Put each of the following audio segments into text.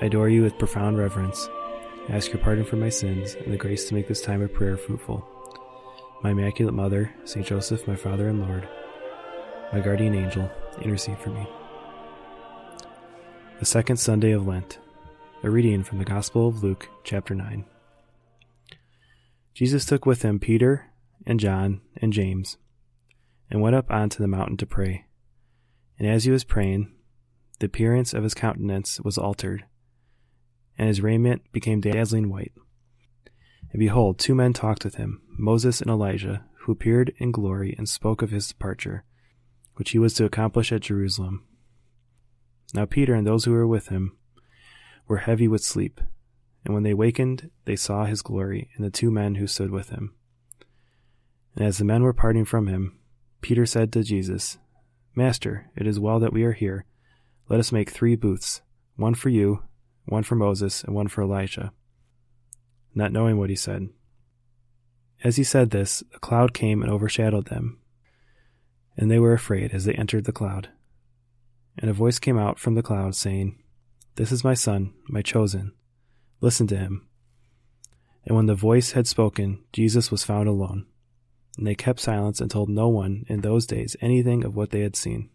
I adore you with profound reverence. I ask your pardon for my sins and the grace to make this time of prayer fruitful. My Immaculate Mother, St. Joseph, my Father and Lord, my guardian angel, intercede for me. The second Sunday of Lent, a reading from the Gospel of Luke, chapter 9. Jesus took with him Peter and John and James and went up onto the mountain to pray. And as he was praying, the appearance of his countenance was altered, and his raiment became dazzling white. And behold, two men talked with him, Moses and Elijah, who appeared in glory and spoke of his departure, which he was to accomplish at Jerusalem. Now Peter and those who were with him were heavy with sleep, and when they wakened, they saw his glory and the two men who stood with him. And as the men were parting from him, Peter said to Jesus, Master, it is well that we are here. Let us make three booths one for you, one for Moses, and one for Elijah. Not knowing what he said. As he said this, a cloud came and overshadowed them, and they were afraid as they entered the cloud. And a voice came out from the cloud, saying, This is my son, my chosen. Listen to him. And when the voice had spoken, Jesus was found alone. And they kept silence and told no one in those days anything of what they had seen.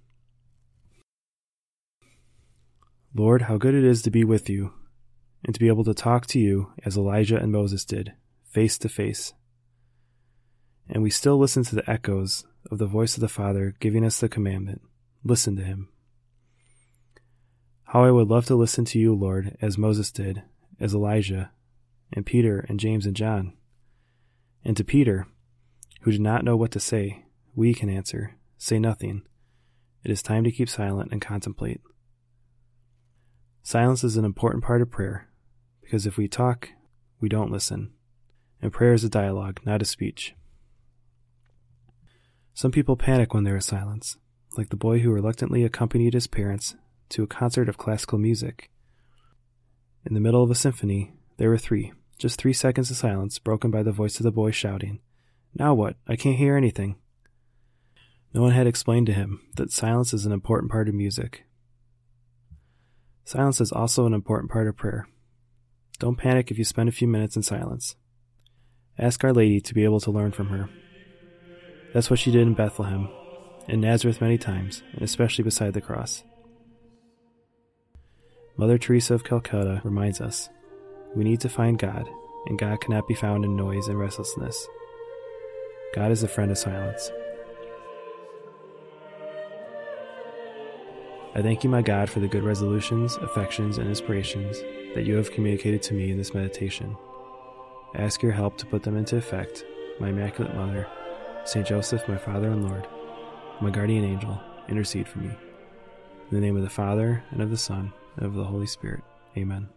Lord, how good it is to be with you, and to be able to talk to you as Elijah and Moses did, face to face. And we still listen to the echoes of the voice of the Father giving us the commandment listen to him. How I would love to listen to you, Lord, as Moses did, as Elijah, and Peter, and James, and John. And to Peter, who did not know what to say, we can answer say nothing. It is time to keep silent and contemplate. Silence is an important part of prayer, because if we talk, we don't listen, and prayer is a dialogue, not a speech. Some people panic when there is silence, like the boy who reluctantly accompanied his parents to a concert of classical music. In the middle of a symphony, there were three, just three seconds of silence broken by the voice of the boy shouting, Now what? I can't hear anything. No one had explained to him that silence is an important part of music. Silence is also an important part of prayer. Don't panic if you spend a few minutes in silence. Ask Our Lady to be able to learn from her. That's what she did in Bethlehem, in Nazareth many times, and especially beside the cross. Mother Teresa of Calcutta reminds us we need to find God, and God cannot be found in noise and restlessness. God is a friend of silence. I thank you, my God, for the good resolutions, affections, and inspirations that you have communicated to me in this meditation. I ask your help to put them into effect, my Immaculate Mother, St. Joseph, my Father and Lord, my guardian angel, intercede for me. In the name of the Father, and of the Son, and of the Holy Spirit. Amen.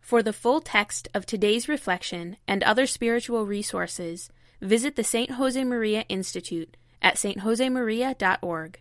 For the full text of today's reflection and other spiritual resources, visit the St. Josemaria Institute at stjosemaria.org.